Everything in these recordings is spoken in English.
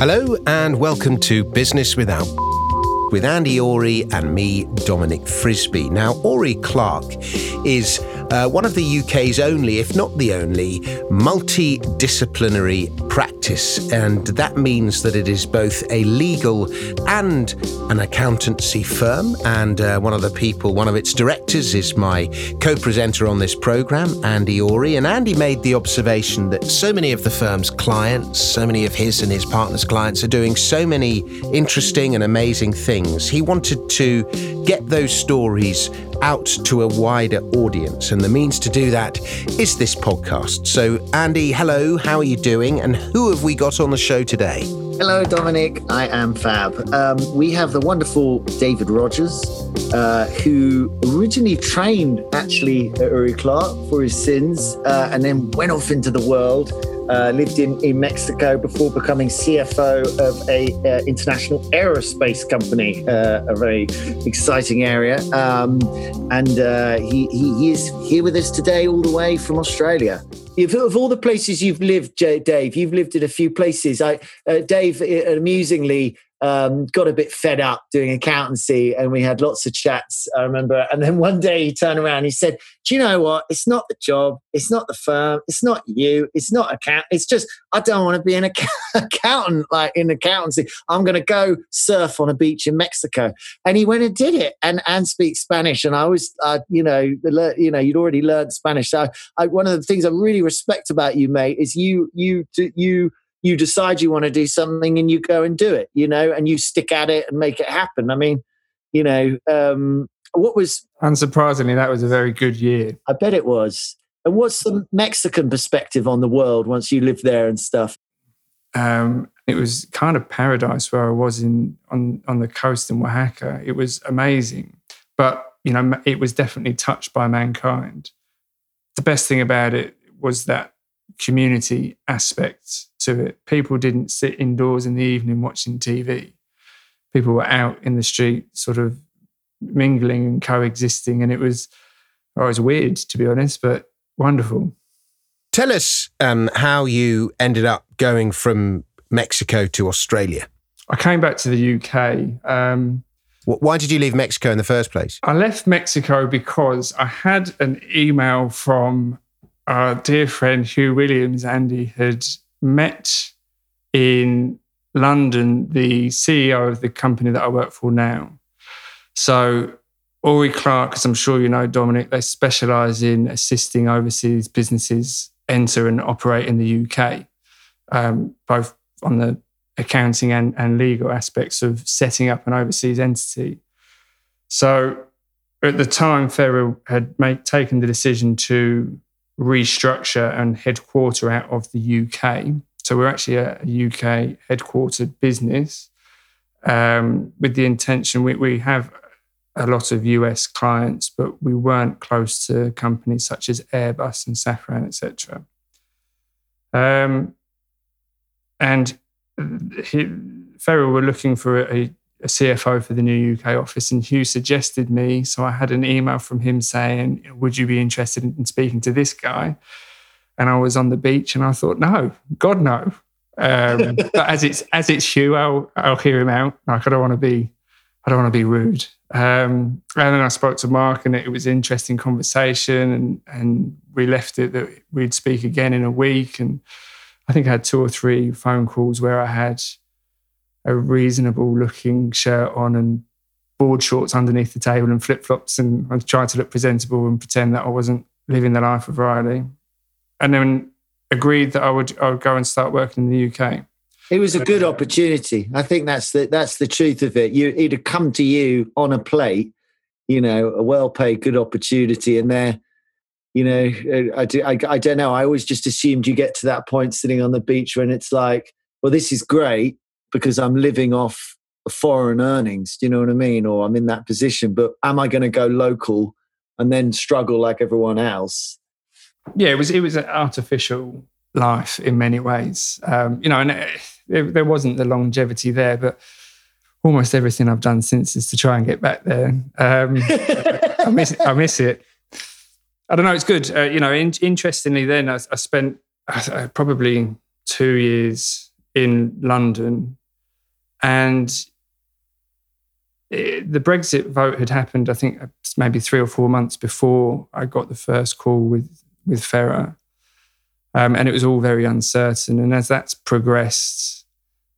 Hello and welcome to Business Without with Andy Ory and me, Dominic Frisby. Now, Ory Clark is uh, one of the UK's only, if not the only, multidisciplinary practice. And that means that it is both a legal and an accountancy firm. And uh, one of the people, one of its directors, is my co presenter on this program, Andy Ory. And Andy made the observation that so many of the firm's clients, so many of his and his partners' clients, are doing so many interesting and amazing things. He wanted to get those stories out to a wider audience. And the means to do that is this podcast. So, Andy, hello, how are you doing? And who have we got on the show today? Hello, Dominic. I am Fab. Um, we have the wonderful David Rogers, uh, who originally trained actually at Ory Clark for his sins uh, and then went off into the world uh, lived in, in Mexico before becoming CFO of a uh, international aerospace company, uh, a very exciting area. Um, and uh, he, he is here with us today, all the way from Australia. If, of all the places you've lived, Dave, you've lived in a few places. I, uh, Dave, amusingly, um, got a bit fed up doing accountancy and we had lots of chats, I remember. And then one day he turned around he said, Do you know what? It's not the job, it's not the firm, it's not you, it's not account. It's just, I don't want to be an account- accountant like in accountancy. I'm going to go surf on a beach in Mexico. And he went and did it and, and speak Spanish. And I was, uh, you know, you know, you'd already learned Spanish. So I, one of the things I really respect about you, mate, is you, you, you, you decide you want to do something and you go and do it, you know, and you stick at it and make it happen. I mean, you know, um, what was unsurprisingly that was a very good year. I bet it was. And what's the Mexican perspective on the world once you live there and stuff? Um, it was kind of paradise where I was in on on the coast in Oaxaca. It was amazing, but you know, it was definitely touched by mankind. The best thing about it was that community aspect to it. People didn't sit indoors in the evening watching TV. People were out in the street, sort of mingling and coexisting, and it was, oh, it was weird to be honest, but wonderful. Tell us um, how you ended up going from Mexico to Australia. I came back to the UK. Um, why did you leave Mexico in the first place? I left Mexico because I had an email from our dear friend Hugh Williams, Andy, had met in London the CEO of the company that I work for now. So, Ory Clark, as I'm sure you know, Dominic, they specialize in assisting overseas businesses enter and operate in the UK, um, both on the accounting and, and legal aspects of setting up an overseas entity. So, at the time, Ferro had made, taken the decision to restructure and headquarter out of the UK. So we're actually a UK headquartered business um, with the intention we, we have a lot of US clients, but we weren't close to companies such as Airbus and Safran, etc. Um, and he, Ferro were looking for a, a CFO for the new UK office, and Hugh suggested me. So I had an email from him saying, "Would you be interested in speaking to this guy?" And I was on the beach, and I thought, "No, God no." Um, but as it's as it's Hugh, I'll I'll hear him out. Like I don't want to be, I don't want to be rude. Um, and then I spoke to Mark, and it was an interesting conversation, and and we left it that we'd speak again in a week, and I think I had two or three phone calls where I had a reasonable looking shirt on and board shorts underneath the table and flip flops. And I tried to look presentable and pretend that I wasn't living the life of Riley. And then agreed that I would, I would go and start working in the UK. It was a good opportunity. I think that's the that's the truth of it. You it'd come to you on a plate, you know, a well paid good opportunity, and there, you know, I, do, I I don't know. I always just assumed you get to that point sitting on the beach when it's like, well, this is great, because I'm living off foreign earnings. Do you know what I mean? Or I'm in that position, but am I going to go local and then struggle like everyone else? Yeah, it was it was an artificial life in many ways. Um, you know, and it, it, there wasn't the longevity there, but almost everything I've done since is to try and get back there. Um, I miss I miss it. I don't know. It's good. Uh, you know, in, interestingly, then I, I spent uh, probably two years in London, and it, the Brexit vote had happened. I think maybe three or four months before I got the first call with with Ferrer, um, and it was all very uncertain. And as that's progressed,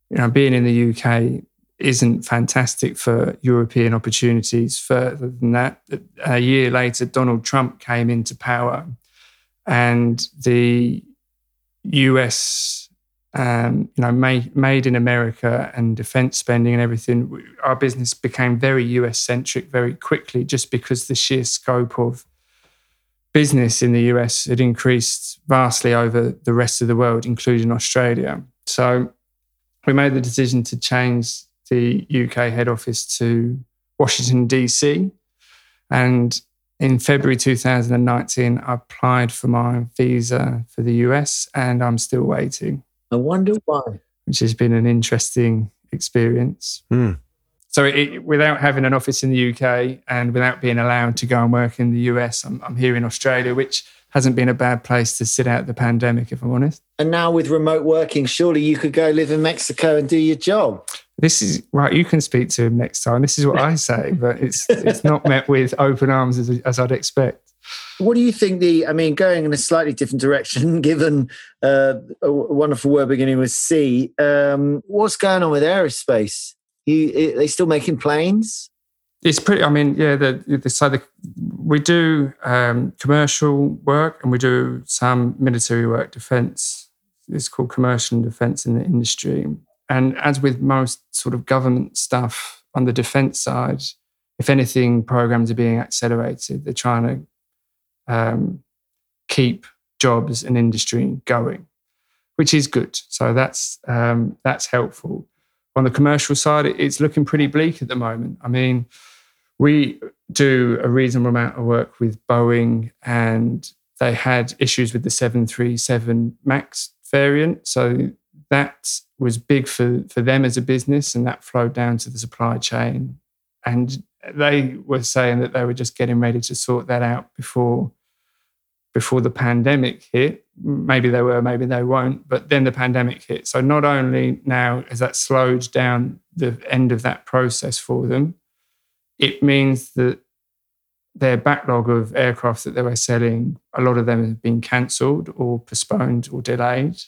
you know, being in the UK isn't fantastic for European opportunities. Further than that, a year later, Donald Trump came into power, and the US, um, you know, made, made in America and defense spending and everything, our business became very US centric very quickly just because the sheer scope of business in the US had increased vastly over the rest of the world, including Australia. So we made the decision to change the UK head office to Washington, DC. And in February 2019, I applied for my visa for the US and I'm still waiting. I wonder why. Which has been an interesting experience. Mm. So, it, without having an office in the UK and without being allowed to go and work in the US, I'm, I'm here in Australia, which hasn't been a bad place to sit out the pandemic, if I'm honest. And now with remote working, surely you could go live in Mexico and do your job. This is right. You can speak to him next time. This is what I say, but it's it's not met with open arms as, as I'd expect. What do you think? The I mean, going in a slightly different direction, given uh, a wonderful word beginning with C. Um, what's going on with aerospace? You, are they still making planes? It's pretty. I mean, yeah. The, the so the, we do um, commercial work and we do some military work, defence. It's called commercial and defence in the industry. And as with most sort of government stuff on the defence side, if anything, programs are being accelerated. They're trying to um, keep jobs and industry going, which is good. So that's um, that's helpful. On the commercial side, it's looking pretty bleak at the moment. I mean, we do a reasonable amount of work with Boeing, and they had issues with the 737 MAX variant. So that was big for, for them as a business and that flowed down to the supply chain. And they were saying that they were just getting ready to sort that out before before the pandemic hit. Maybe they were, maybe they won't. But then the pandemic hit. So not only now has that slowed down the end of that process for them, it means that their backlog of aircraft that they were selling, a lot of them have been cancelled or postponed or delayed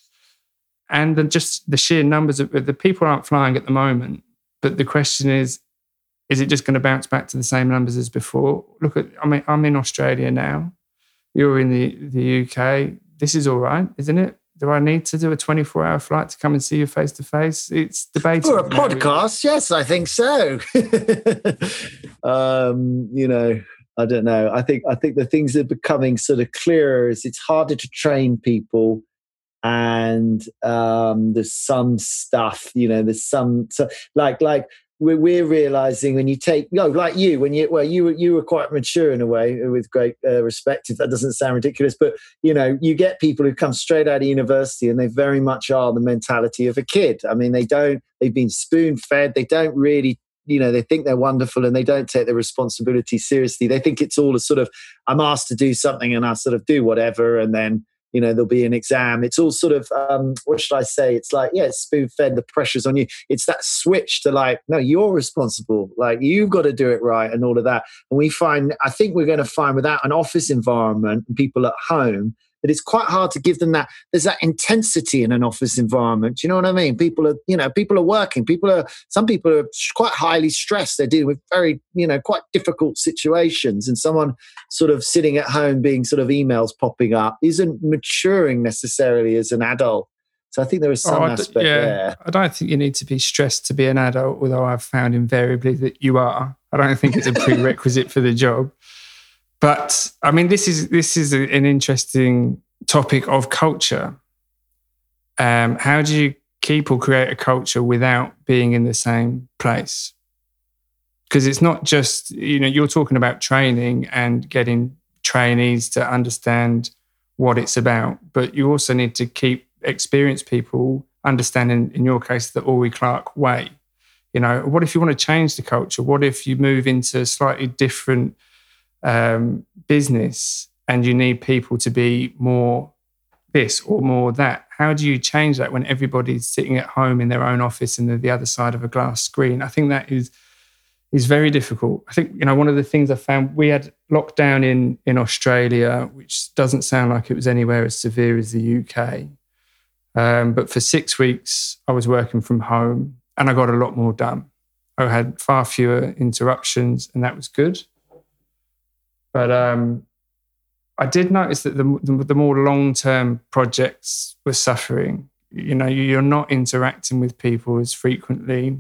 and then just the sheer numbers of the people aren't flying at the moment. But the question is, is it just going to bounce back to the same numbers as before? Look at, I mean, I'm in Australia now. You're in the, the UK. This is all right, isn't it? Do I need to do a 24 hour flight to come and see you face to face? It's debatable. For a podcast, yes, I think so. um, you know, I don't know. I think I think the things are becoming sort of clearer as it's harder to train people and um, there's some stuff, you know, there's some so like like we're, we're realizing when you take you know, like you when you well you were you were quite mature in a way with great uh, respect if that doesn't sound ridiculous but you know you get people who come straight out of university and they very much are the mentality of a kid. I mean they don't they've been spoon fed they don't really you know they think they're wonderful and they don't take their responsibility seriously. They think it's all a sort of i'm asked to do something and i sort of do whatever and then you know there'll be an exam. It's all sort of um, what should i say? It's like yeah spoon fed the pressure's on you. It's that switch to like no you're responsible. Like you've got to do it right and all of that. And we find i think we're going to find without an office environment and people at home that it's quite hard to give them that there's that intensity in an office environment you know what i mean people are you know people are working people are some people are quite highly stressed they're dealing with very you know quite difficult situations and someone sort of sitting at home being sort of emails popping up isn't maturing necessarily as an adult so I think there is oh, some oh, aspect yeah, there. I don't think you need to be stressed to be an adult, although I've found invariably that you are. I don't think it's a prerequisite for the job. But I mean, this is this is an interesting topic of culture. Um, how do you keep or create a culture without being in the same place? Because it's not just you know you're talking about training and getting trainees to understand what it's about, but you also need to keep experienced people understanding, in your case, the Ory Clark way. You know, what if you want to change the culture? What if you move into a slightly different um, business and you need people to be more this or more that. how do you change that when everybody's sitting at home in their own office and they're the other side of a glass screen? I think that is is very difficult. I think you know one of the things I found we had lockdown in in Australia, which doesn't sound like it was anywhere as severe as the UK. Um, but for six weeks, I was working from home, and I got a lot more done. I had far fewer interruptions, and that was good. But um, I did notice that the, the, the more long term projects were suffering. You know, you're not interacting with people as frequently.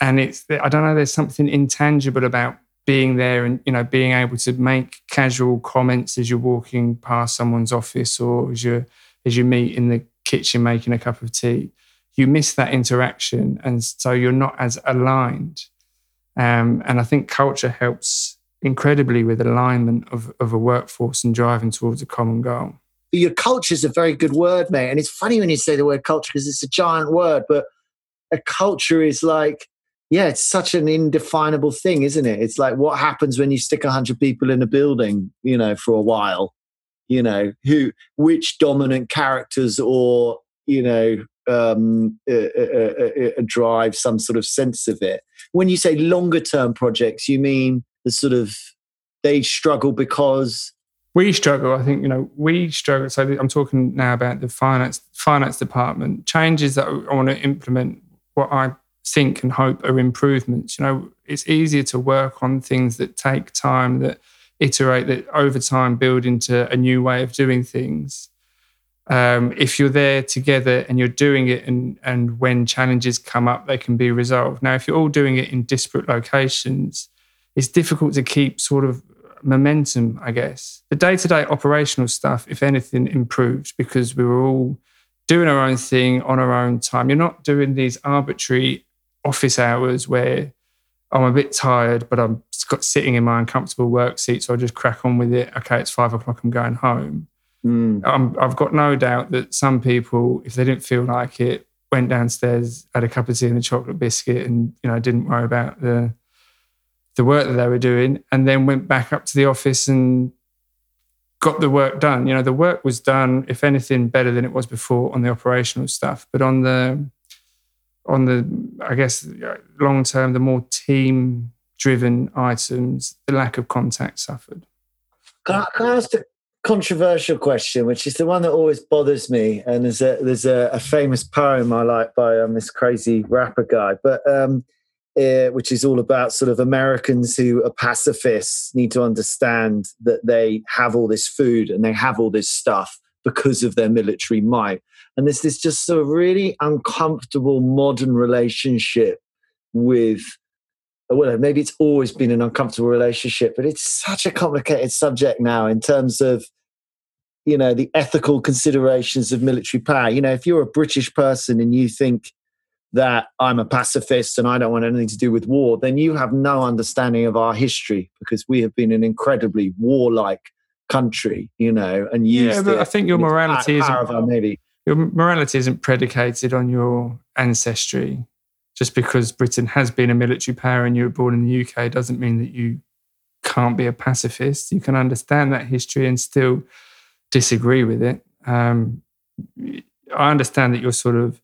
And it's, I don't know, there's something intangible about being there and, you know, being able to make casual comments as you're walking past someone's office or as you as you meet in the kitchen making a cup of tea. You miss that interaction. And so you're not as aligned. Um, and I think culture helps incredibly with alignment of, of a workforce and driving towards a common goal. Your culture is a very good word, mate. And it's funny when you say the word culture because it's a giant word, but a culture is like, yeah, it's such an indefinable thing, isn't it? It's like what happens when you stick 100 people in a building, you know, for a while, you know, who, which dominant characters or, you know, um, uh, uh, uh, uh drive some sort of sense of it. When you say longer term projects, you mean the sort of they struggle because we struggle. I think you know we struggle. So I'm talking now about the finance finance department changes that I want to implement. What I think and hope are improvements. You know, it's easier to work on things that take time, that iterate, that over time build into a new way of doing things. Um, if you're there together and you're doing it, and and when challenges come up, they can be resolved. Now, if you're all doing it in disparate locations, it's difficult to keep sort of momentum, I guess. The day to day operational stuff, if anything, improved because we were all doing our own thing on our own time. You're not doing these arbitrary office hours where I'm a bit tired, but I'm sitting in my uncomfortable work seat, so I just crack on with it. Okay, it's five o'clock, I'm going home. Mm. I've got no doubt that some people, if they didn't feel like it, went downstairs, had a cup of tea and a chocolate biscuit, and you know didn't worry about the the work that they were doing and then went back up to the office and got the work done. You know, the work was done, if anything, better than it was before on the operational stuff. But on the on the, I guess, long term, the more team driven items, the lack of contact suffered. Can I, can I, ask a controversial question, which is the one that always bothers me? And there's a there's a, a famous poem I like by um, this crazy rapper guy, but um, uh, which is all about sort of Americans who are pacifists need to understand that they have all this food and they have all this stuff because of their military might. And there's this just sort of really uncomfortable modern relationship with, well, maybe it's always been an uncomfortable relationship, but it's such a complicated subject now in terms of, you know, the ethical considerations of military power. You know, if you're a British person and you think, that I'm a pacifist and I don't want anything to do with war, then you have no understanding of our history because we have been an incredibly warlike country, you know, and used yeah, but I think your morality isn't maybe your morality isn't predicated on your ancestry. Just because Britain has been a military power and you were born in the UK doesn't mean that you can't be a pacifist. You can understand that history and still disagree with it. Um, I understand that you're sort of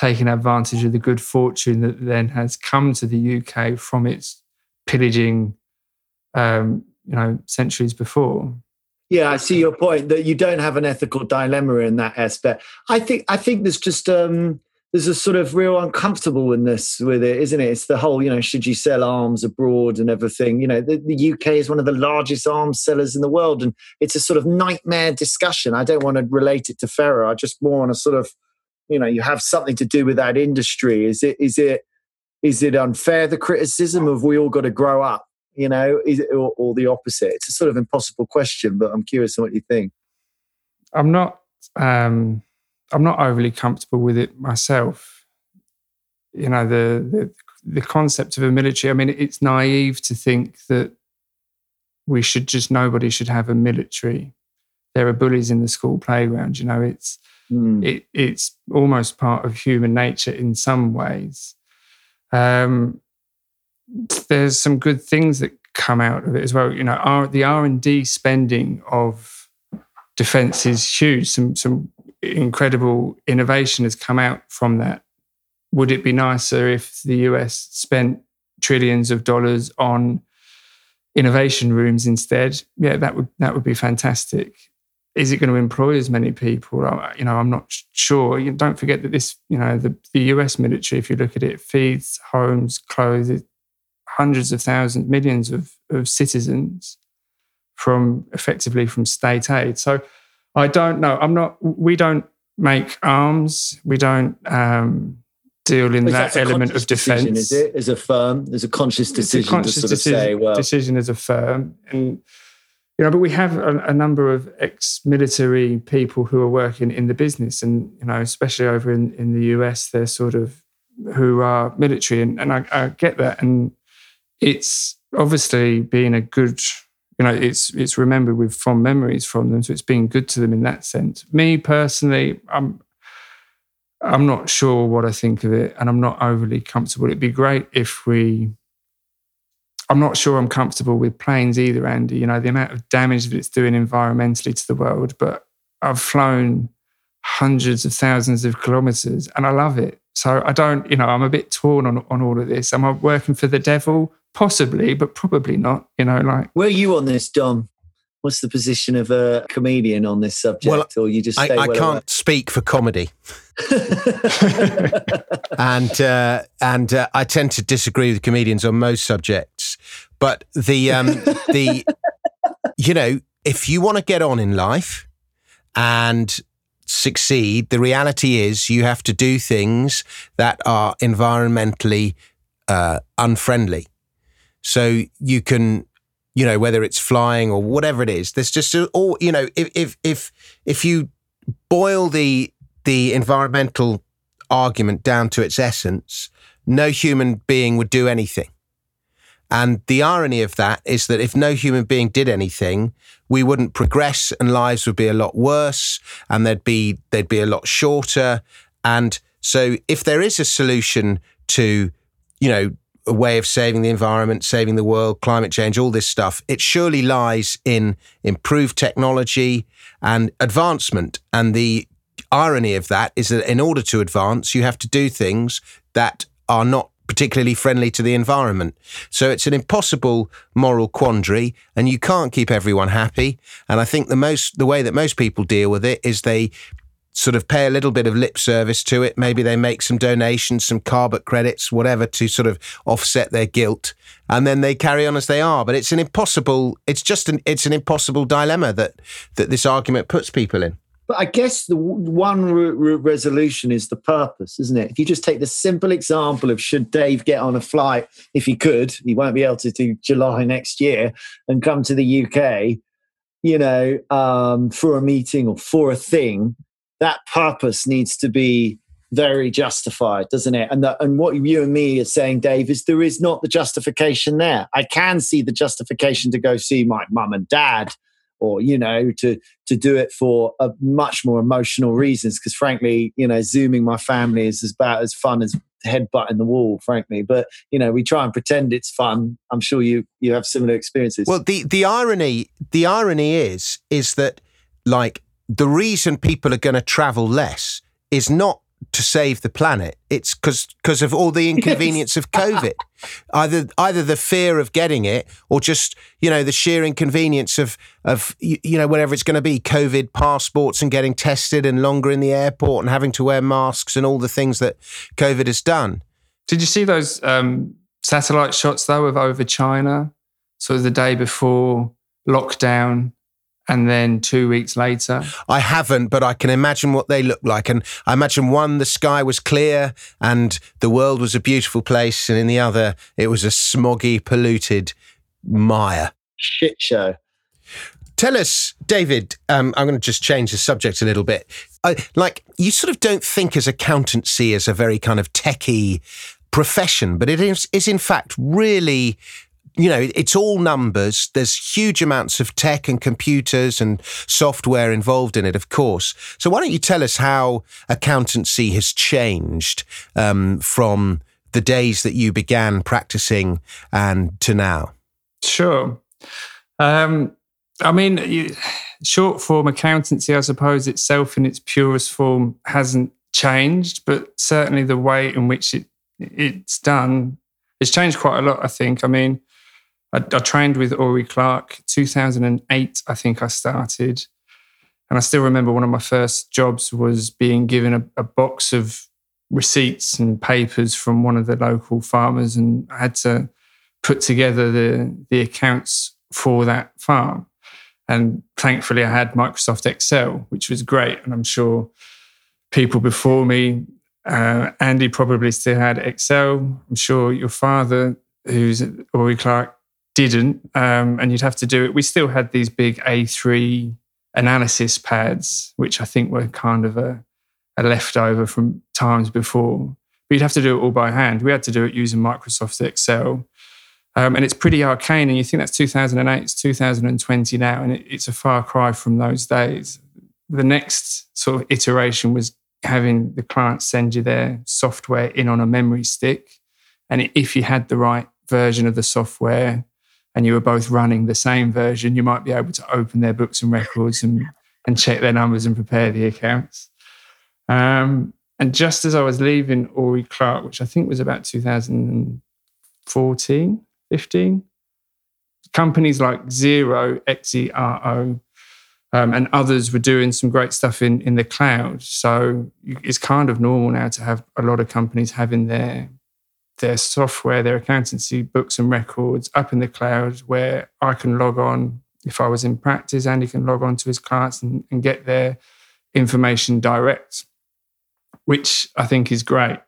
taking advantage of the good fortune that then has come to the UK from its pillaging, um, you know, centuries before. Yeah, I see your point that you don't have an ethical dilemma in that aspect. I think I think there's just um, there's a sort of real uncomfortableness with it, isn't it? It's the whole, you know, should you sell arms abroad and everything? You know, the, the UK is one of the largest arms sellers in the world, and it's a sort of nightmare discussion. I don't want to relate it to Ferrer. I just more want to sort of you know you have something to do with that industry. Is it is it is it unfair the criticism of we all got to grow up you know? Is it, or, or the opposite? It's a sort of impossible question but i'm curious on what you think. I'm not um i'm not overly comfortable with it myself. You know the the, the concept of a military i mean it's naive to think that we should just nobody should have a military. There are bullies in the school playground you know? It's Mm. It, it's almost part of human nature in some ways. Um, there's some good things that come out of it as well. You know, our, the R and D spending of defence is huge. Some some incredible innovation has come out from that. Would it be nicer if the US spent trillions of dollars on innovation rooms instead? Yeah, that would that would be fantastic. Is it going to employ as many people? You know, I'm not sure. You don't forget that this, you know, the, the US military, if you look at it, feeds, homes, clothes hundreds of thousands, millions of, of citizens from effectively from state aid. So I don't know. I'm not. We don't make arms. We don't um, deal in that element of defence. Is it as a firm? There's a conscious decision a conscious to sort decision, of say, well, decision as a firm, and you know, but we have a, a, number of ex-military people who are working in the business, and you know, especially over in, in the US, they're sort of who are military, and, and I, I get that, and it's obviously being a good you know, it's it's remembered with fond memories from them. So it's been good to them in that sense. Me personally, I'm I'm not sure what I think of it, and I'm not overly comfortable. It'd be great if we. I'm not sure I'm comfortable with planes either, Andy. You know, the amount of damage that it's doing environmentally to the world, but I've flown hundreds of thousands of kilometers and I love it. So I don't, you know, I'm a bit torn on, on all of this. Am I working for the devil? Possibly, but probably not. You know, like where are you on this, Dom? What's the position of a comedian on this subject? Well, or you just I, I can't away? speak for comedy, and uh, and uh, I tend to disagree with comedians on most subjects. But the um, the you know, if you want to get on in life and succeed, the reality is you have to do things that are environmentally uh, unfriendly. So you can, you know, whether it's flying or whatever it is, there's just all, you know, if if if if you boil the the environmental argument down to its essence, no human being would do anything. And the irony of that is that if no human being did anything, we wouldn't progress and lives would be a lot worse and they'd be they'd be a lot shorter. And so if there is a solution to, you know, a way of saving the environment, saving the world, climate change, all this stuff, it surely lies in improved technology and advancement. And the irony of that is that in order to advance, you have to do things that are not particularly friendly to the environment. So it's an impossible moral quandary and you can't keep everyone happy. And I think the most the way that most people deal with it is they sort of pay a little bit of lip service to it. Maybe they make some donations, some carbon credits, whatever, to sort of offset their guilt, and then they carry on as they are. But it's an impossible. It's just an. It's an impossible dilemma that that this argument puts people in. But I guess the one resolution is the purpose, isn't it? If you just take the simple example of should Dave get on a flight, if he could, he won't be able to do July next year, and come to the UK, you know, um, for a meeting or for a thing, that purpose needs to be very justified, doesn't it? And and what you and me are saying, Dave, is there is not the justification there. I can see the justification to go see my mum and dad, or you know, to to do it for a much more emotional reasons. Because frankly, you know, zooming my family is about as fun as headbutt in the wall, frankly. But you know, we try and pretend it's fun. I'm sure you you have similar experiences. Well, the the irony the irony is is that like the reason people are going to travel less is not to save the planet. It's because because of all the inconvenience of COVID. Either either the fear of getting it, or just you know the sheer inconvenience of of you, you know whatever it's going to be, COVID passports and getting tested and longer in the airport and having to wear masks and all the things that COVID has done. Did you see those um, satellite shots though of over China? Sort of the day before lockdown and then two weeks later? I haven't, but I can imagine what they look like. And I imagine one, the sky was clear and the world was a beautiful place, and in the other, it was a smoggy, polluted mire. Shit show. Tell us, David, um, I'm going to just change the subject a little bit. I, like, you sort of don't think as accountancy as a very kind of techie profession, but it is, is in fact really you know, it's all numbers. There's huge amounts of tech and computers and software involved in it, of course. So why don't you tell us how accountancy has changed um, from the days that you began practicing and to now? Sure. Um, I mean, you, short form accountancy, I suppose itself in its purest form hasn't changed, but certainly the way in which it it's done has changed quite a lot. I think. I mean, I, I trained with Ory Clark 2008. I think I started, and I still remember one of my first jobs was being given a, a box of receipts and papers from one of the local farmers, and I had to put together the the accounts for that farm. And thankfully, I had Microsoft Excel, which was great. And I'm sure people before me, uh, Andy probably still had Excel. I'm sure your father, who's Ory Clark, didn't. Um, and you'd have to do it. We still had these big A3 analysis pads, which I think were kind of a, a leftover from times before. But you'd have to do it all by hand. We had to do it using Microsoft Excel. Um, and it's pretty arcane. And you think that's 2008, it's 2020 now, and it, it's a far cry from those days. The next sort of iteration was having the client send you their software in on a memory stick. And if you had the right version of the software and you were both running the same version, you might be able to open their books and records and, and check their numbers and prepare the accounts. Um, and just as I was leaving Ory Clark, which I think was about 2014, 15. Companies like Zero, XERO, um, and others were doing some great stuff in, in the cloud. So it's kind of normal now to have a lot of companies having their their software, their accountancy books and records up in the cloud where I can log on. If I was in practice, Andy can log on to his clients and, and get their information direct, which I think is great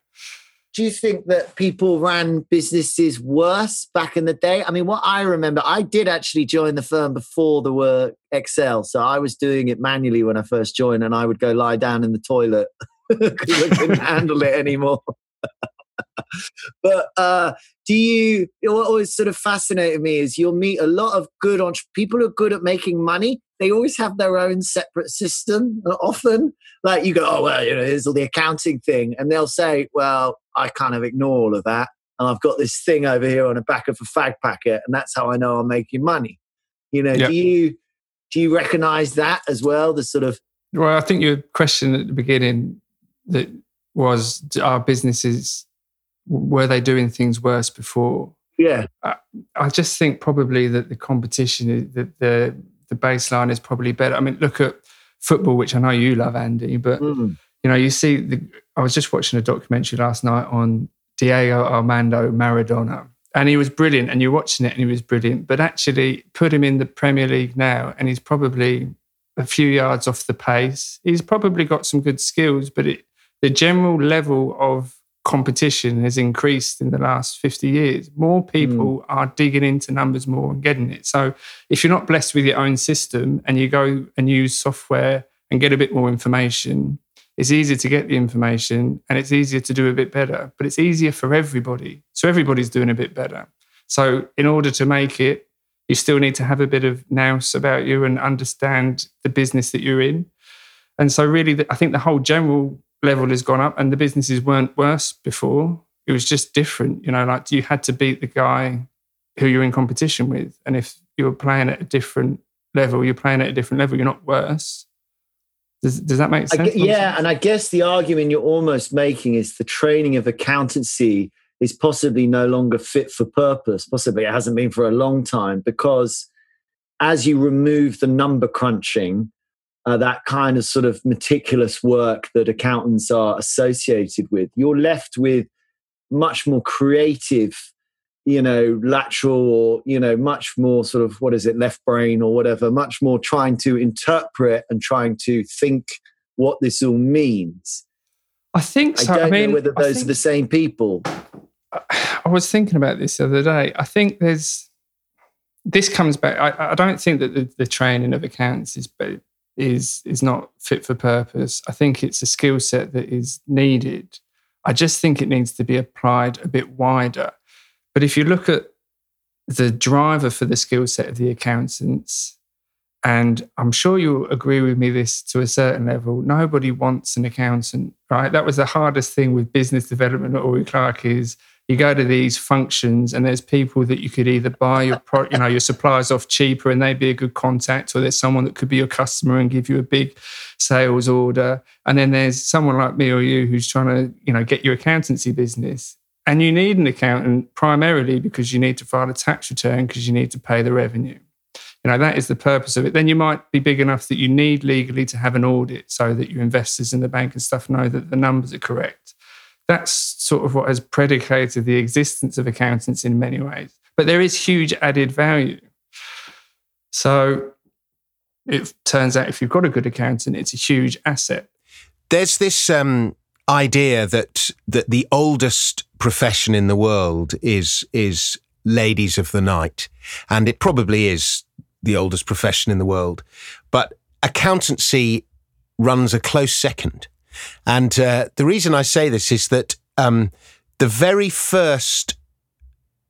do you think that people ran businesses worse back in the day? I mean, what I remember, I did actually join the firm before there were Excel. So I was doing it manually when I first joined, and I would go lie down in the toilet because I couldn't handle it anymore. but uh, do you, what always sort of fascinated me is you'll meet a lot of good entre- people who are good at making money they always have their own separate system uh, often. Like you go, oh, well, you know, here's all the accounting thing. And they'll say, well, I kind of ignore all of that. And I've got this thing over here on the back of a fag packet. And that's how I know I'm making money. You know, yep. do you, do you recognize that as well? The sort of. Well, I think your question at the beginning that was our businesses, were they doing things worse before? Yeah. I, I just think probably that the competition, that the the baseline is probably better. I mean, look at football, which I know you love, Andy, but mm. you know, you see the. I was just watching a documentary last night on Diego Armando Maradona, and he was brilliant. And you're watching it, and he was brilliant. But actually, put him in the Premier League now, and he's probably a few yards off the pace. He's probably got some good skills, but it, the general level of competition has increased in the last 50 years. More people mm. are digging into numbers more and getting it. So if you're not blessed with your own system and you go and use software and get a bit more information, it's easier to get the information and it's easier to do a bit better, but it's easier for everybody. So everybody's doing a bit better. So in order to make it, you still need to have a bit of nous about you and understand the business that you're in. And so, really, I think the whole general level has gone up and the businesses weren't worse before. It was just different. You know, like you had to beat the guy who you're in competition with. And if you're playing at a different level, you're playing at a different level, you're not worse. Does, does that make sense? yeah. And I guess the argument you're almost making is the training of accountancy is possibly no longer fit for purpose. Possibly it hasn't been for a long time because as you remove the number crunching, uh, that kind of sort of meticulous work that accountants are associated with. You're left with much more creative, you know, lateral or, you know, much more sort of, what is it, left brain or whatever, much more trying to interpret and trying to think what this all means. I think so. I don't I mean, know whether those think, are the same people. I was thinking about this the other day. I think there's, this comes back. I, I don't think that the, the training of accountants is is is not fit for purpose. I think it's a skill set that is needed. I just think it needs to be applied a bit wider. But if you look at the driver for the skill set of the accountants, and I'm sure you'll agree with me this to a certain level, nobody wants an accountant, right? That was the hardest thing with business development at Ory Clark is you go to these functions and there's people that you could either buy your pro, you know your suppliers off cheaper and they'd be a good contact or there's someone that could be your customer and give you a big sales order. And then there's someone like me or you who's trying to you know get your accountancy business. And you need an accountant primarily because you need to file a tax return because you need to pay the revenue. You know that is the purpose of it. Then you might be big enough that you need legally to have an audit so that your investors in the bank and stuff know that the numbers are correct that's sort of what has predicated the existence of accountants in many ways. But there is huge added value. So it turns out if you've got a good accountant, it's a huge asset. There's this um, idea that that the oldest profession in the world is is ladies of the night, and it probably is the oldest profession in the world. But accountancy runs a close second. And uh, the reason I say this is that um, the very first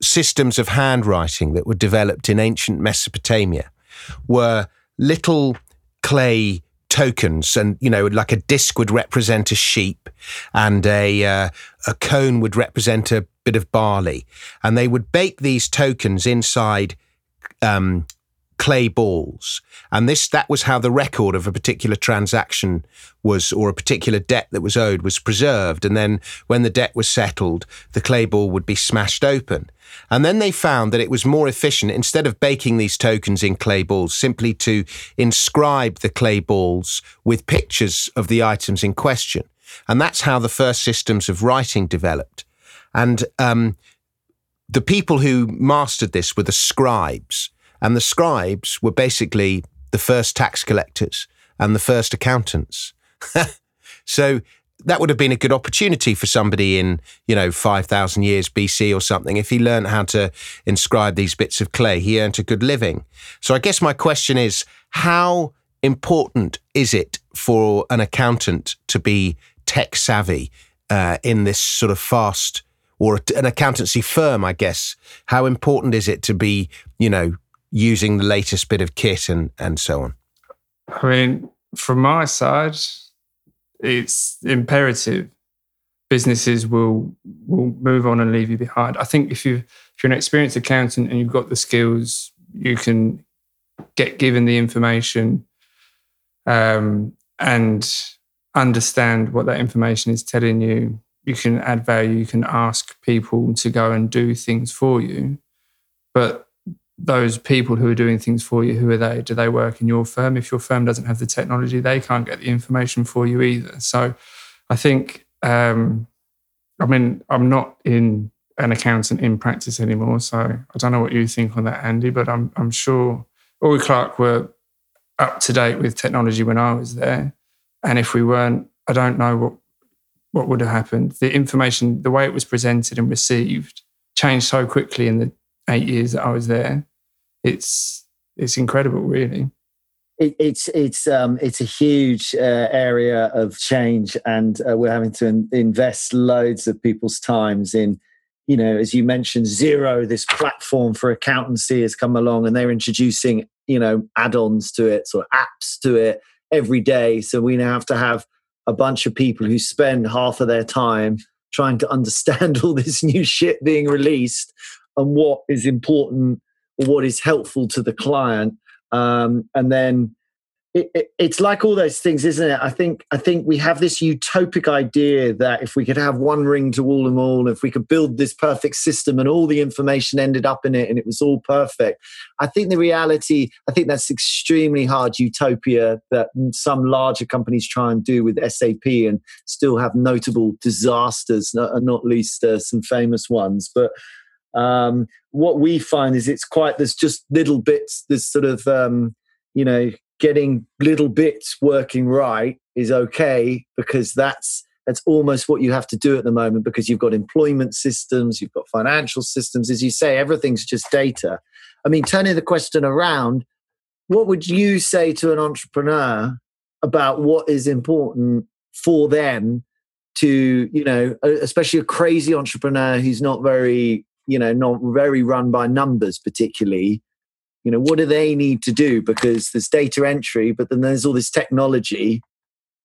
systems of handwriting that were developed in ancient Mesopotamia were little clay tokens and you know like a disc would represent a sheep and a uh, a cone would represent a bit of barley. And they would bake these tokens inside um, clay balls. And this that was how the record of a particular transaction was or a particular debt that was owed was preserved. And then when the debt was settled, the clay ball would be smashed open. And then they found that it was more efficient, instead of baking these tokens in clay balls, simply to inscribe the clay balls with pictures of the items in question. And that's how the first systems of writing developed. And um, the people who mastered this were the scribes. And the scribes were basically the first tax collectors and the first accountants. so that would have been a good opportunity for somebody in, you know, 5,000 years BC or something. If he learned how to inscribe these bits of clay, he earned a good living. So I guess my question is how important is it for an accountant to be tech savvy uh, in this sort of fast or an accountancy firm, I guess? How important is it to be, you know, using the latest bit of kit and and so on? I mean, from my side, it's imperative. Businesses will will move on and leave you behind. I think if you if you're an experienced accountant and you've got the skills, you can get given the information um, and understand what that information is telling you. You can add value. You can ask people to go and do things for you, but those people who are doing things for you, who are they? Do they work in your firm? If your firm doesn't have the technology, they can't get the information for you either. So I think, um, I mean, I'm not in an accountant in practice anymore. So I don't know what you think on that, Andy, but I'm, I'm sure Ory Clark were up to date with technology when I was there. And if we weren't, I don't know what, what would have happened. The information, the way it was presented and received, changed so quickly in the eight years that I was there it's it's incredible, really. It, it's it's um, it's a huge uh, area of change, and uh, we're having to in- invest loads of people's times in. You know, as you mentioned, Xero, this platform for accountancy has come along, and they're introducing you know add-ons to it, or apps to it every day. So we now have to have a bunch of people who spend half of their time trying to understand all this new shit being released and what is important what is helpful to the client um, and then it, it, it's like all those things isn't it? I think i think we have this utopic idea that if we could have one ring to all them all if we could build this perfect system and all the information ended up in it and it was all perfect i think the reality i think that's extremely hard utopia that some larger companies try and do with SAP and still have notable disasters not, not least uh, some famous ones. But um, what we find is it's quite there's just little bits. There's sort of um, you know getting little bits working right is okay because that's that's almost what you have to do at the moment because you've got employment systems, you've got financial systems. As you say, everything's just data. I mean, turning the question around, what would you say to an entrepreneur about what is important for them to, you know, especially a crazy entrepreneur who's not very you know not very run by numbers particularly you know what do they need to do because there's data entry but then there's all this technology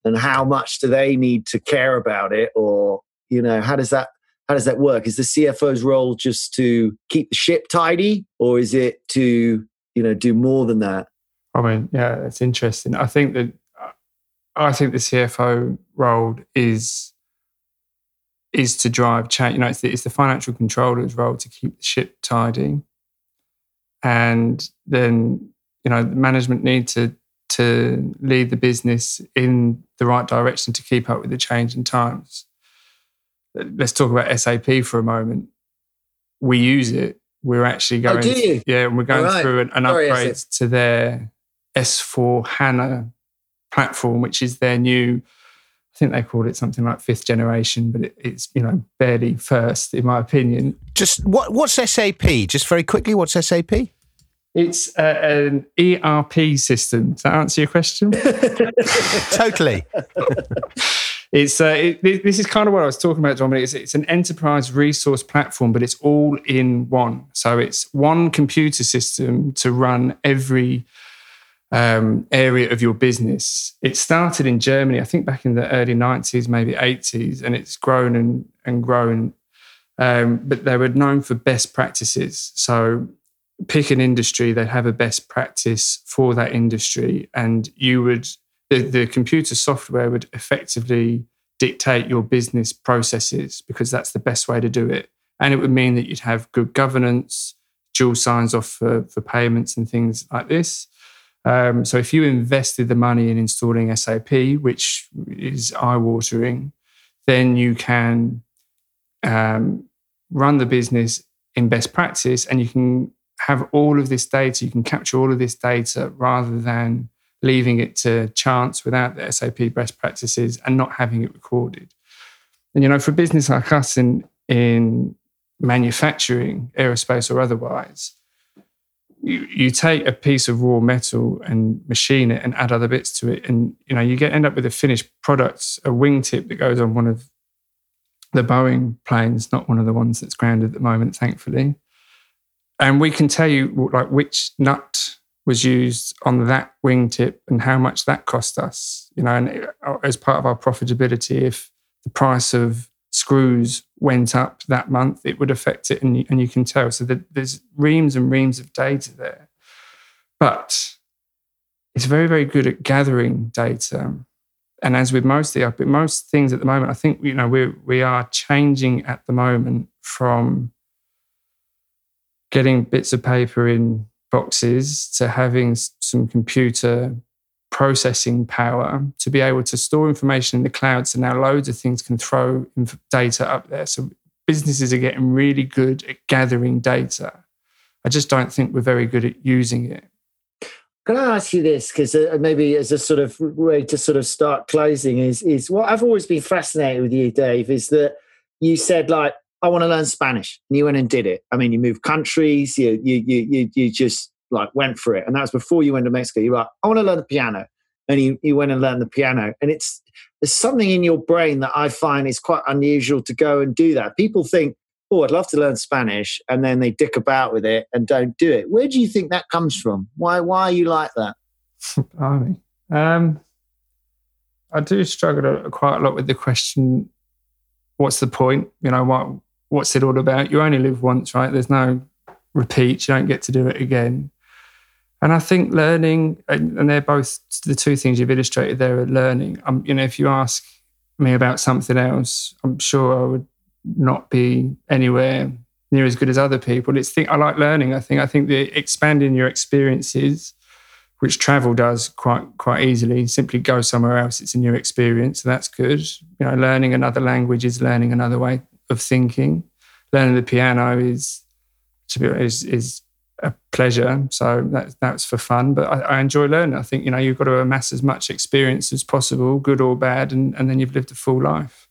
and how much do they need to care about it or you know how does that how does that work? Is the CFO's role just to keep the ship tidy, or is it to you know do more than that? I mean, yeah, it's interesting. I think that I think the CFO role is is to drive change. You know, it's the, it's the financial controller's role to keep the ship tidy, and then you know, management need to to lead the business in the right direction to keep up with the changing times. Let's talk about SAP for a moment. We use it. We're actually Oh, going, do you? yeah, and we're going right. through an, an Sorry, upgrade to their S4 HANA platform, which is their new. I think they called it something like fifth generation, but it, it's you know barely first in my opinion. Just what what's SAP? Just very quickly, what's SAP? It's uh, an ERP system. Does that answer your question? totally. It's uh, it, this is kind of what I was talking about, Dominic. It's, it's an enterprise resource platform, but it's all in one. So it's one computer system to run every um, area of your business. It started in Germany, I think, back in the early nineties, maybe eighties, and it's grown and and grown. Um, but they were known for best practices. So pick an industry, they'd have a best practice for that industry, and you would the, the computer software would effectively dictate your business processes because that's the best way to do it. And it would mean that you'd have good governance, dual signs off for, for payments and things like this. Um, so if you invested the money in installing SAP, which is eye watering, then you can um, run the business in best practice and you can have all of this data, you can capture all of this data rather than leaving it to chance without the SAP best practices and not having it recorded. And you know, for a business like us in in manufacturing, aerospace or otherwise, you, you take a piece of raw metal and machine it and add other bits to it, and you know, you get end up with a finished product, a wingtip that goes on one of the Boeing planes, not one of the ones that's grounded at the moment, thankfully. And we can tell you like which nut was used on that wingtip and how much that cost us. You know, and it- as part of our profitability, if the price of screws went up that month, it would affect it, and you, and you can tell. So that there's reams and reams of data there, but it's very very good at gathering data. And as with most the most things at the moment, I think you know we we are changing at the moment from getting bits of paper in boxes to having some computer processing power to be able to store information in the cloud. So now loads of things can throw data up there. So businesses are getting really good at gathering data. I just don't think we're very good at using it. Can I ask you this? Because uh, maybe as a sort of way to sort of start closing is is what I've always been fascinated with you, Dave, is that you said like I want to learn Spanish, and you went and did it. I mean, you moved countries, you you you you, you just like went for it, and that was before you went to Mexico. You're like, I want to learn the piano, and you you went and learned the piano, and it's there's something in your brain that I find is quite unusual to go and do that. People think, oh, I'd love to learn Spanish, and then they dick about with it and don't do it. Where do you think that comes from? Why why are you like that? Blimey. Um, I do struggle quite a lot with the question, what's the point? You know, what what's it all about? You only live once, right? There's no repeat. You don't get to do it again. And I think learning, and they're both the two things you've illustrated there are learning. Um, you know, if you ask me about something else, I'm sure I would not be anywhere near as good as other people. It's think I like learning. I think I think the expanding your experiences which travel does quite quite easily. Simply go somewhere else; it's a new experience. So that's good. You know, learning another language is learning another way of thinking. Learning the piano is to be is is a pleasure. So that that's for fun. But I, I enjoy learning. I think you know you've got to amass as much experience as possible, good or bad, and, and then you've lived a full life.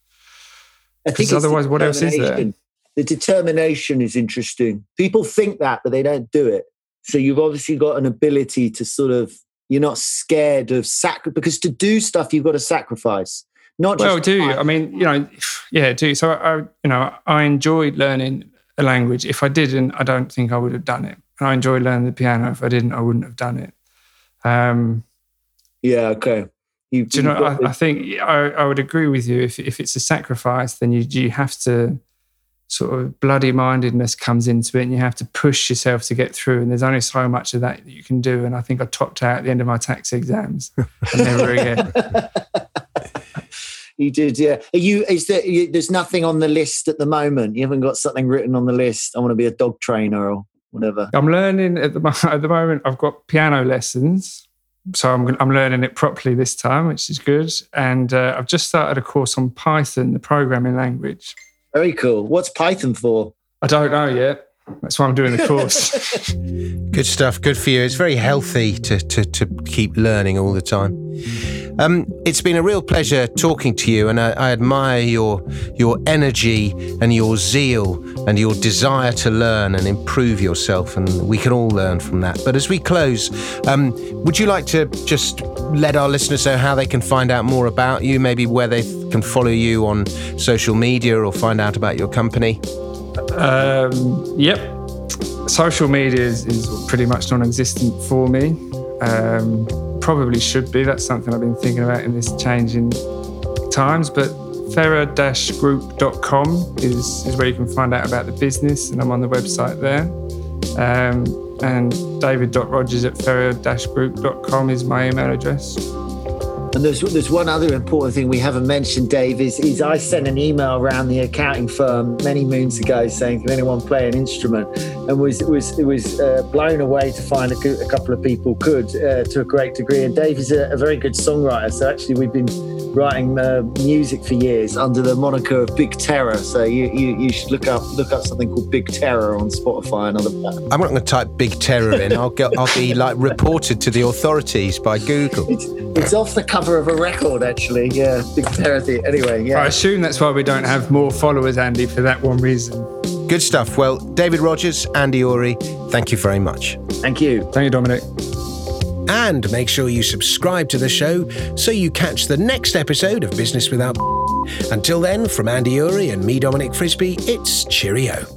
I the otherwise what else is there? The determination is interesting. People think that, but they don't do it. So you've obviously got an ability to sort of you're not scared of sac because to do stuff you've got to sacrifice. Not just Well, do you? I mean, you know, yeah, do you? So I, you know, I enjoyed learning a language. If I didn't, I don't think I would have done it. And I enjoy learning the piano. If I didn't, I wouldn't have done it. Um, yeah, okay. You, do you know? I, I think I, I would agree with you. If if it's a sacrifice, then you you have to sort of bloody mindedness comes into it and you have to push yourself to get through. And there's only so much of that that you can do. And I think I topped out at the end of my tax exams and never again. you did, yeah. Are you, is there, you, there's nothing on the list at the moment. You haven't got something written on the list. I want to be a dog trainer or whatever. I'm learning at the, at the moment, I've got piano lessons. So I'm, I'm learning it properly this time, which is good. And uh, I've just started a course on Python, the programming language. Very cool. What's Python for? I don't know yet. That's why I'm doing the course. good stuff. Good for you. It's very healthy to, to, to keep learning all the time. Um, it's been a real pleasure talking to you, and I, I, admire your your energy and your zeal and your desire to learn and improve yourself. And we can all learn from that. But as we close, um, would you like to just let our listeners know how they can find out more about you? Maybe where they can follow you on social media or find out about your company. Um, yep. Social media is, is pretty much non-existent for me. Um, probably should be. That's something I've been thinking about in this changing times. But ferrer-group.com is, is where you can find out about the business, and I'm on the website there. Um, and david.rogers at ferrer-group.com is my email address. And there's there's one other important thing we haven't mentioned, Dave, is, is I sent an email around the accounting firm many moons ago saying, can anyone play an instrument? And was was it was uh, blown away to find a, a, couple of people could uh, to a great degree. And Dave is a, a very good songwriter, so actually we've been writing uh, music for years under the moniker of Big Terror. So you, you, you should look up look up something called Big Terror on Spotify and other platforms. I'm not going to type Big Terror in. I'll get I'll be like reported to the authorities by Google. It's, it's off the cover of a record, actually. Yeah, Big Terror. Anyway, yeah. I assume that's why we don't have more followers, Andy, for that one reason. Good stuff. Well, David Rogers, Andy Ory, thank you very much. Thank you. Thank you, Dominic. And make sure you subscribe to the show so you catch the next episode of Business Without. Until then, from Andy Ory and me, Dominic Frisby, it's cheerio.